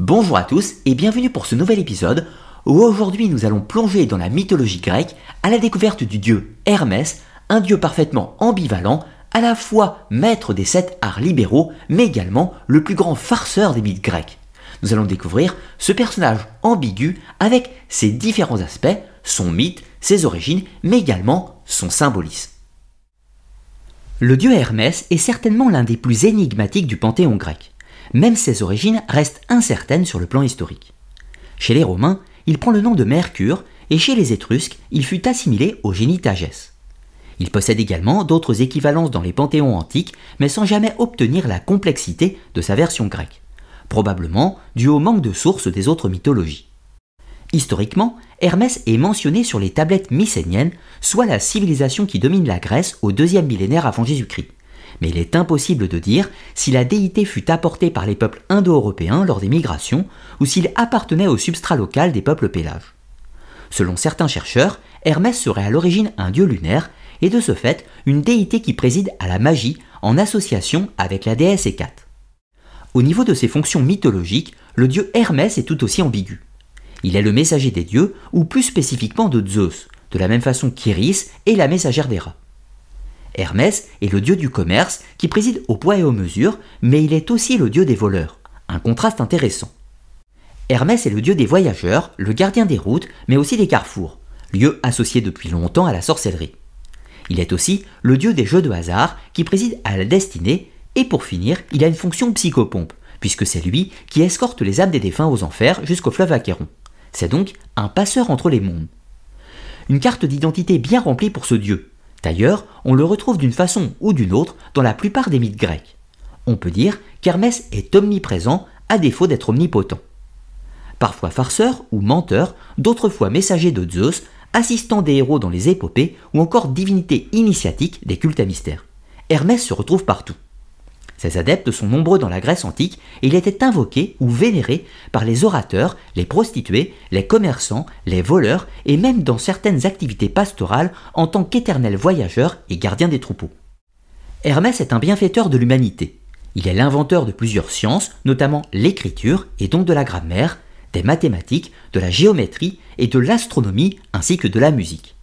Bonjour à tous et bienvenue pour ce nouvel épisode où aujourd'hui nous allons plonger dans la mythologie grecque à la découverte du dieu Hermès, un dieu parfaitement ambivalent, à la fois maître des sept arts libéraux mais également le plus grand farceur des mythes grecs. Nous allons découvrir ce personnage ambigu avec ses différents aspects, son mythe, ses origines mais également son symbolisme. Le dieu Hermès est certainement l'un des plus énigmatiques du panthéon grec. Même ses origines restent incertaines sur le plan historique. Chez les Romains, il prend le nom de Mercure et chez les Étrusques, il fut assimilé au génie Tagès. Il possède également d'autres équivalences dans les panthéons antiques, mais sans jamais obtenir la complexité de sa version grecque, probablement dû au manque de sources des autres mythologies. Historiquement, Hermès est mentionné sur les tablettes mycéniennes, soit la civilisation qui domine la Grèce au deuxième millénaire avant Jésus-Christ. Mais il est impossible de dire si la déité fut apportée par les peuples indo-européens lors des migrations ou s'il appartenait au substrat local des peuples pélages. Selon certains chercheurs, Hermès serait à l'origine un dieu lunaire et de ce fait une déité qui préside à la magie en association avec la déesse Hécate. Au niveau de ses fonctions mythologiques, le dieu Hermès est tout aussi ambigu. Il est le messager des dieux, ou plus spécifiquement de Zeus, de la même façon qu'Iris est la messagère des rats. Hermès est le dieu du commerce qui préside au poids et aux mesures, mais il est aussi le dieu des voleurs, un contraste intéressant. Hermès est le dieu des voyageurs, le gardien des routes, mais aussi des carrefours, lieu associé depuis longtemps à la sorcellerie. Il est aussi le dieu des jeux de hasard qui préside à la destinée, et pour finir, il a une fonction psychopompe, puisque c'est lui qui escorte les âmes des défunts aux enfers jusqu'au fleuve Achéron. C'est donc un passeur entre les mondes. Une carte d'identité bien remplie pour ce dieu. D'ailleurs, on le retrouve d'une façon ou d'une autre dans la plupart des mythes grecs. On peut dire qu'Hermès est omniprésent à défaut d'être omnipotent. Parfois farceur ou menteur, d'autres fois messager de Zeus, assistant des héros dans les épopées ou encore divinité initiatique des cultes à mystère. Hermès se retrouve partout. Ses adeptes sont nombreux dans la Grèce antique et il était invoqué ou vénéré par les orateurs, les prostituées, les commerçants, les voleurs et même dans certaines activités pastorales en tant qu'éternel voyageur et gardien des troupeaux. Hermès est un bienfaiteur de l'humanité. Il est l'inventeur de plusieurs sciences, notamment l'écriture et donc de la grammaire, des mathématiques, de la géométrie et de l'astronomie ainsi que de la musique.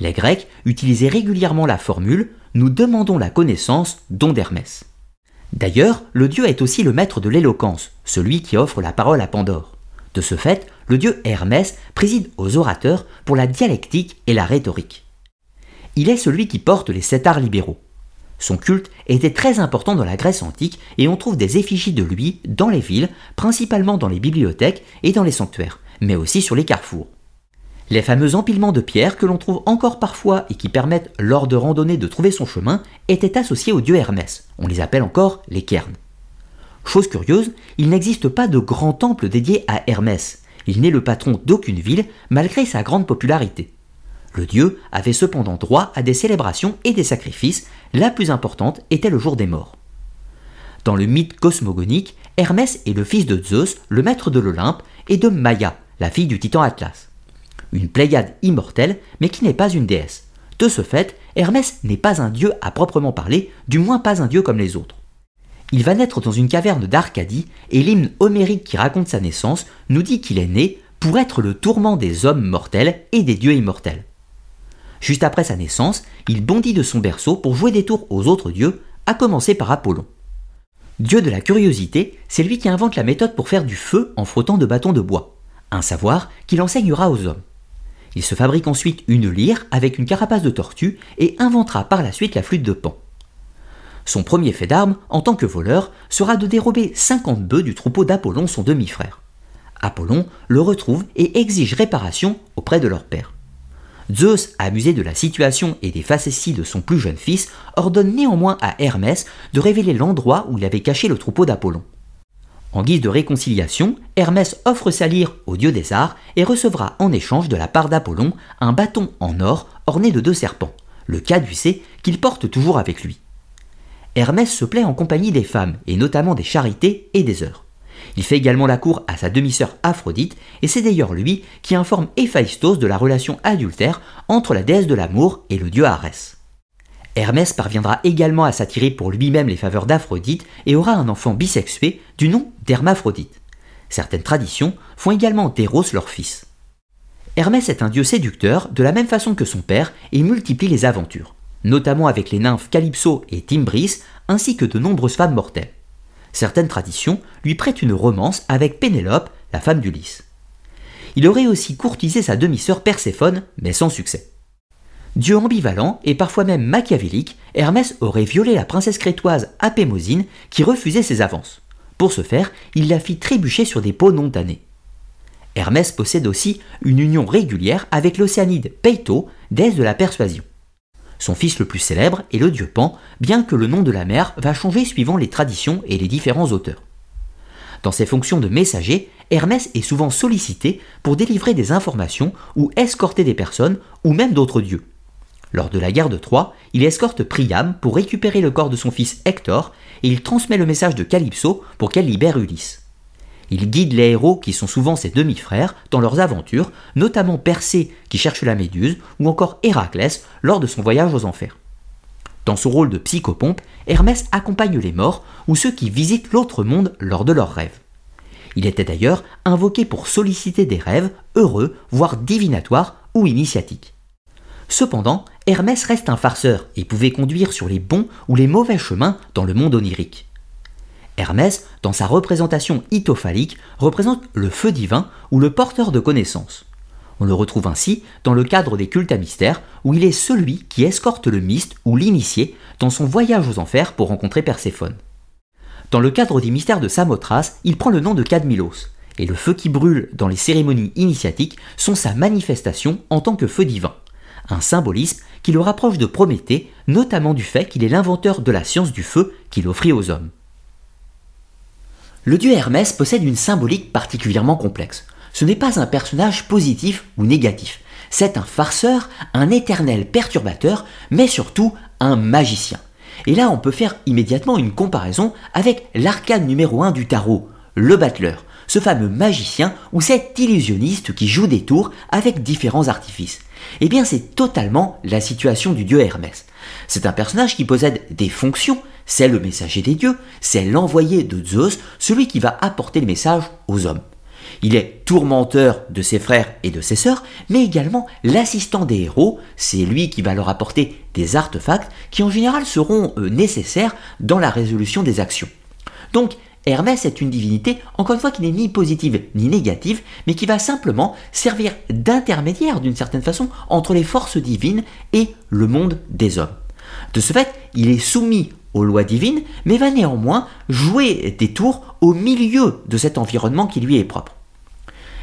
Les Grecs utilisaient régulièrement la formule Nous demandons la connaissance, don d'Hermès. D'ailleurs, le dieu est aussi le maître de l'éloquence, celui qui offre la parole à Pandore. De ce fait, le dieu Hermès préside aux orateurs pour la dialectique et la rhétorique. Il est celui qui porte les sept arts libéraux. Son culte était très important dans la Grèce antique et on trouve des effigies de lui dans les villes, principalement dans les bibliothèques et dans les sanctuaires, mais aussi sur les carrefours. Les fameux empilements de pierres que l'on trouve encore parfois et qui permettent lors de randonnées de trouver son chemin étaient associés au dieu Hermès. On les appelle encore les cairns. Chose curieuse, il n'existe pas de grand temple dédié à Hermès. Il n'est le patron d'aucune ville malgré sa grande popularité. Le dieu avait cependant droit à des célébrations et des sacrifices, la plus importante était le jour des morts. Dans le mythe cosmogonique, Hermès est le fils de Zeus, le maître de l'Olympe, et de Maïa, la fille du titan Atlas une Pléiade immortelle, mais qui n'est pas une déesse. De ce fait, Hermès n'est pas un dieu à proprement parler, du moins pas un dieu comme les autres. Il va naître dans une caverne d'Arcadie, et l'hymne homérique qui raconte sa naissance nous dit qu'il est né pour être le tourment des hommes mortels et des dieux immortels. Juste après sa naissance, il bondit de son berceau pour jouer des tours aux autres dieux, à commencer par Apollon. Dieu de la curiosité, c'est lui qui invente la méthode pour faire du feu en frottant de bâtons de bois, un savoir qu'il enseignera aux hommes. Il se fabrique ensuite une lyre avec une carapace de tortue et inventera par la suite la flûte de Pan. Son premier fait d'armes, en tant que voleur, sera de dérober 50 bœufs du troupeau d'Apollon, son demi-frère. Apollon le retrouve et exige réparation auprès de leur père. Zeus, amusé de la situation et des facéties de son plus jeune fils, ordonne néanmoins à Hermès de révéler l'endroit où il avait caché le troupeau d'Apollon. En guise de réconciliation, Hermès offre sa lyre au dieu des arts et recevra en échange de la part d'Apollon un bâton en or orné de deux serpents, le caducée qu'il porte toujours avec lui. Hermès se plaît en compagnie des femmes, et notamment des charités et des heures. Il fait également la cour à sa demi-sœur Aphrodite, et c'est d'ailleurs lui qui informe Héphaïstos de la relation adultère entre la déesse de l'amour et le dieu Arès. Hermès parviendra également à s'attirer pour lui-même les faveurs d'Aphrodite et aura un enfant bisexué du nom d'Hermaphrodite. Certaines traditions font également d'Héros leur fils. Hermès est un dieu séducteur de la même façon que son père et multiplie les aventures, notamment avec les nymphes Calypso et Timbris, ainsi que de nombreuses femmes mortelles. Certaines traditions lui prêtent une romance avec Pénélope, la femme d'Ulysse. Il aurait aussi courtisé sa demi-sœur Perséphone, mais sans succès. Dieu ambivalent et parfois même machiavélique, Hermès aurait violé la princesse crétoise Apémosine qui refusait ses avances. Pour ce faire, il la fit trébucher sur des pots non tannés. Hermès possède aussi une union régulière avec l'océanide Peito, déesse de la persuasion. Son fils le plus célèbre est le dieu Pan, bien que le nom de la mère va changer suivant les traditions et les différents auteurs. Dans ses fonctions de messager, Hermès est souvent sollicité pour délivrer des informations ou escorter des personnes ou même d'autres dieux. Lors de la guerre de Troie, il escorte Priam pour récupérer le corps de son fils Hector et il transmet le message de Calypso pour qu'elle libère Ulysse. Il guide les héros qui sont souvent ses demi-frères dans leurs aventures, notamment Persée qui cherche la Méduse ou encore Héraclès lors de son voyage aux enfers. Dans son rôle de psychopompe, Hermès accompagne les morts ou ceux qui visitent l'autre monde lors de leurs rêves. Il était d'ailleurs invoqué pour solliciter des rêves heureux, voire divinatoires ou initiatiques. Cependant, Hermès reste un farceur et pouvait conduire sur les bons ou les mauvais chemins dans le monde onirique. Hermès, dans sa représentation itophalique, représente le feu divin ou le porteur de connaissances. On le retrouve ainsi dans le cadre des cultes à mystère, où il est celui qui escorte le myste ou l'initié dans son voyage aux enfers pour rencontrer Perséphone. Dans le cadre des mystères de Samothrace, il prend le nom de Cadmilos, et le feu qui brûle dans les cérémonies initiatiques sont sa manifestation en tant que feu divin, un symbolisme qui le rapproche de Prométhée, notamment du fait qu'il est l'inventeur de la science du feu qu'il offrit aux hommes. Le dieu Hermès possède une symbolique particulièrement complexe. Ce n'est pas un personnage positif ou négatif. C'est un farceur, un éternel perturbateur, mais surtout un magicien. Et là, on peut faire immédiatement une comparaison avec l'arcane numéro 1 du tarot, le battleur, ce fameux magicien ou cet illusionniste qui joue des tours avec différents artifices. Eh bien, c'est totalement la situation du dieu Hermès. C'est un personnage qui possède des fonctions, c'est le messager des dieux, c'est l'envoyé de Zeus, celui qui va apporter le message aux hommes. Il est tourmenteur de ses frères et de ses sœurs, mais également l'assistant des héros, c'est lui qui va leur apporter des artefacts qui en général seront euh, nécessaires dans la résolution des actions. Donc Hermès est une divinité, encore une fois, qui n'est ni positive ni négative, mais qui va simplement servir d'intermédiaire d'une certaine façon entre les forces divines et le monde des hommes. De ce fait, il est soumis aux lois divines, mais va néanmoins jouer des tours au milieu de cet environnement qui lui est propre.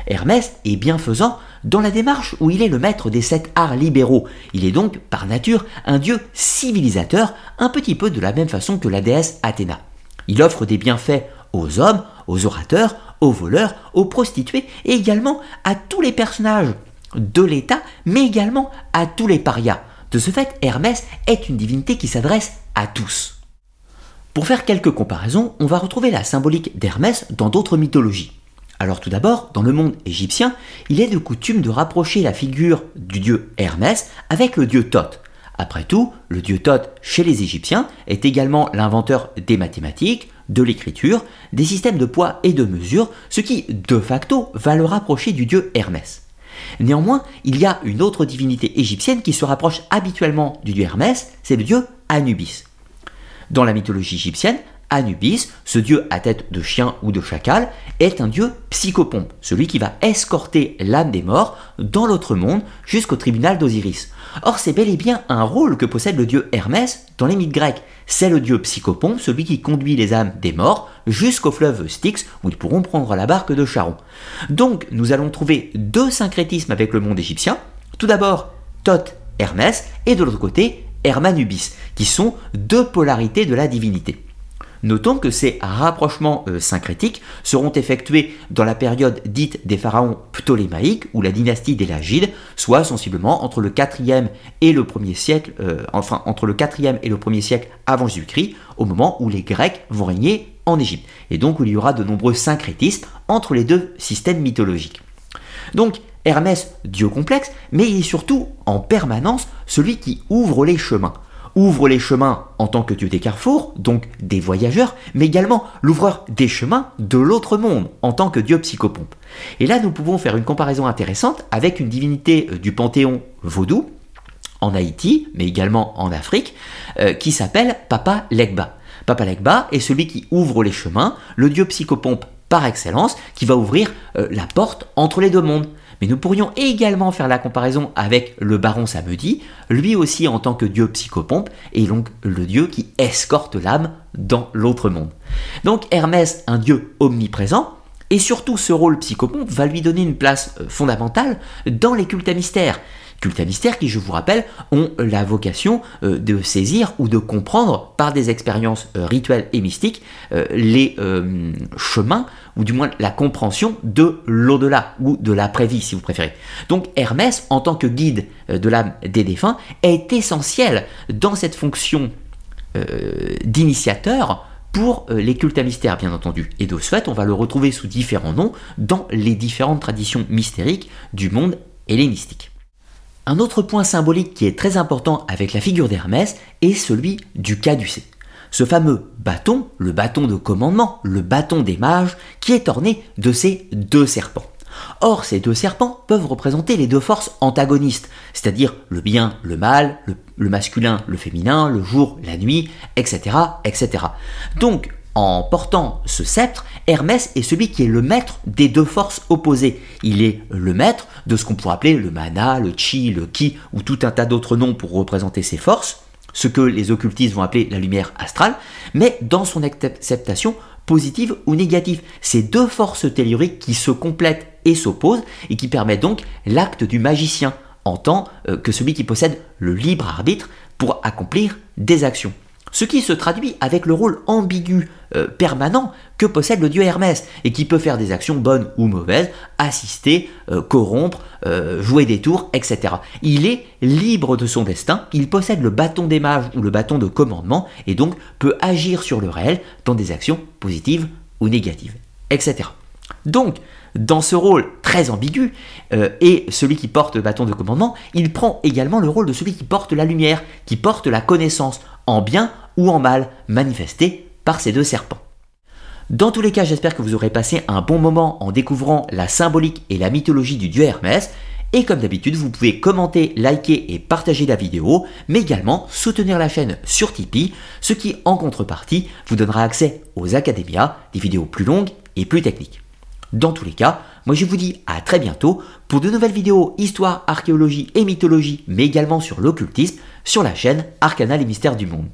Hermès est bienfaisant dans la démarche où il est le maître des sept arts libéraux. Il est donc, par nature, un dieu civilisateur, un petit peu de la même façon que la déesse Athéna. Il offre des bienfaits aux hommes, aux orateurs, aux voleurs, aux prostituées et également à tous les personnages de l'État, mais également à tous les parias. De ce fait, Hermès est une divinité qui s'adresse à tous. Pour faire quelques comparaisons, on va retrouver la symbolique d'Hermès dans d'autres mythologies. Alors tout d'abord, dans le monde égyptien, il est de coutume de rapprocher la figure du dieu Hermès avec le dieu Thoth. Après tout, le dieu Thoth chez les Égyptiens est également l'inventeur des mathématiques, de l'écriture, des systèmes de poids et de mesure, ce qui, de facto, va le rapprocher du dieu Hermès. Néanmoins, il y a une autre divinité égyptienne qui se rapproche habituellement du dieu Hermès, c'est le dieu Anubis. Dans la mythologie égyptienne, Anubis, ce dieu à tête de chien ou de chacal, est un dieu psychopompe, celui qui va escorter l'âme des morts dans l'autre monde jusqu'au tribunal d'Osiris. Or, c'est bel et bien un rôle que possède le dieu Hermès dans les mythes grecs. C'est le dieu psychopompe, celui qui conduit les âmes des morts jusqu'au fleuve Styx où ils pourront prendre la barque de Charon. Donc, nous allons trouver deux syncrétismes avec le monde égyptien. Tout d'abord, Thoth, Hermès, et de l'autre côté, Hermanubis, qui sont deux polarités de la divinité. Notons que ces rapprochements euh, syncrétiques seront effectués dans la période dite des pharaons ptolémaïques ou la dynastie des Lagides, soit sensiblement entre le 4e et le 1er siècle, euh, enfin entre le 4e et le 1er siècle avant Jésus-Christ, au moment où les Grecs vont régner en Égypte, et donc où il y aura de nombreux syncrétismes entre les deux systèmes mythologiques. Donc Hermès, dieu complexe, mais il est surtout en permanence celui qui ouvre les chemins. Ouvre les chemins en tant que dieu des carrefours, donc des voyageurs, mais également l'ouvreur des chemins de l'autre monde en tant que dieu psychopompe. Et là, nous pouvons faire une comparaison intéressante avec une divinité euh, du panthéon vaudou, en Haïti, mais également en Afrique, euh, qui s'appelle Papa Legba. Papa Legba est celui qui ouvre les chemins, le dieu psychopompe par excellence, qui va ouvrir euh, la porte entre les deux mondes. Mais nous pourrions également faire la comparaison avec le baron Samedi, lui aussi en tant que dieu psychopompe, et donc le dieu qui escorte l'âme dans l'autre monde. Donc Hermès, un dieu omniprésent, et surtout ce rôle psychopompe va lui donner une place euh, fondamentale dans les cultes à mystère mystère qui, je vous rappelle, ont la vocation euh, de saisir ou de comprendre par des expériences euh, rituelles et mystiques euh, les chemins ou du moins la compréhension de l'au-delà ou de l'après-vie si vous préférez. Donc Hermès, en tant que guide de l'âme des défunts, est essentiel dans cette fonction d'initiateur pour les cultes à mystère, bien entendu. Et de ce fait, on va le retrouver sous différents noms dans les différentes traditions mystériques du monde hellénistique. Un autre point symbolique qui est très important avec la figure d'Hermès est celui du caducée. Ce fameux bâton, le bâton de commandement, le bâton des mages, qui est orné de ces deux serpents. Or, ces deux serpents peuvent représenter les deux forces antagonistes, c'est-à-dire le bien, le mal, le, masculin, le féminin, le jour, la nuit, etc., etc. Donc, en portant ce sceptre, Hermès est celui qui est le maître des deux forces opposées. Il est le maître de ce qu'on pourrait appeler le mana, le chi, le ki, ou tout un tas d'autres noms pour représenter ces forces, ce que les occultistes vont appeler la lumière astrale, mais dans son acceptation positive ou négative. Ces deux forces telluriques qui se complètent et s'opposent, et qui permettent donc l'acte du magicien, en tant euh, que celui qui possède le libre arbitre pour accomplir des actions ce qui se traduit avec le rôle ambigu euh, permanent que possède le dieu Hermès, et qui peut faire des actions bonnes ou mauvaises, assister, euh, corrompre, euh, jouer des tours, etc. Il est libre de son destin, il possède le bâton des mages ou le bâton de commandement, et donc peut agir sur le réel dans des actions positives ou négatives, etc. Donc, dans ce rôle très ambigu, et celui qui porte le bâton de commandement, il prend également le rôle de celui qui porte la lumière, qui porte la connaissance, en bien ou en mal manifesté par ces deux serpents. Dans tous les cas, j'espère que vous aurez passé un bon moment en découvrant la symbolique et la mythologie du dieu Hermès. Et comme d'habitude, vous pouvez commenter, liker et partager la vidéo, mais également soutenir la chaîne sur Tipeee, ce qui en contrepartie vous donnera accès aux académias, des vidéos plus longues et plus techniques. Dans tous les cas, moi je vous dis à très bientôt pour de nouvelles vidéos histoire, archéologie et mythologie, mais également sur l'occultisme sur la chaîne Arcana les mystères du monde.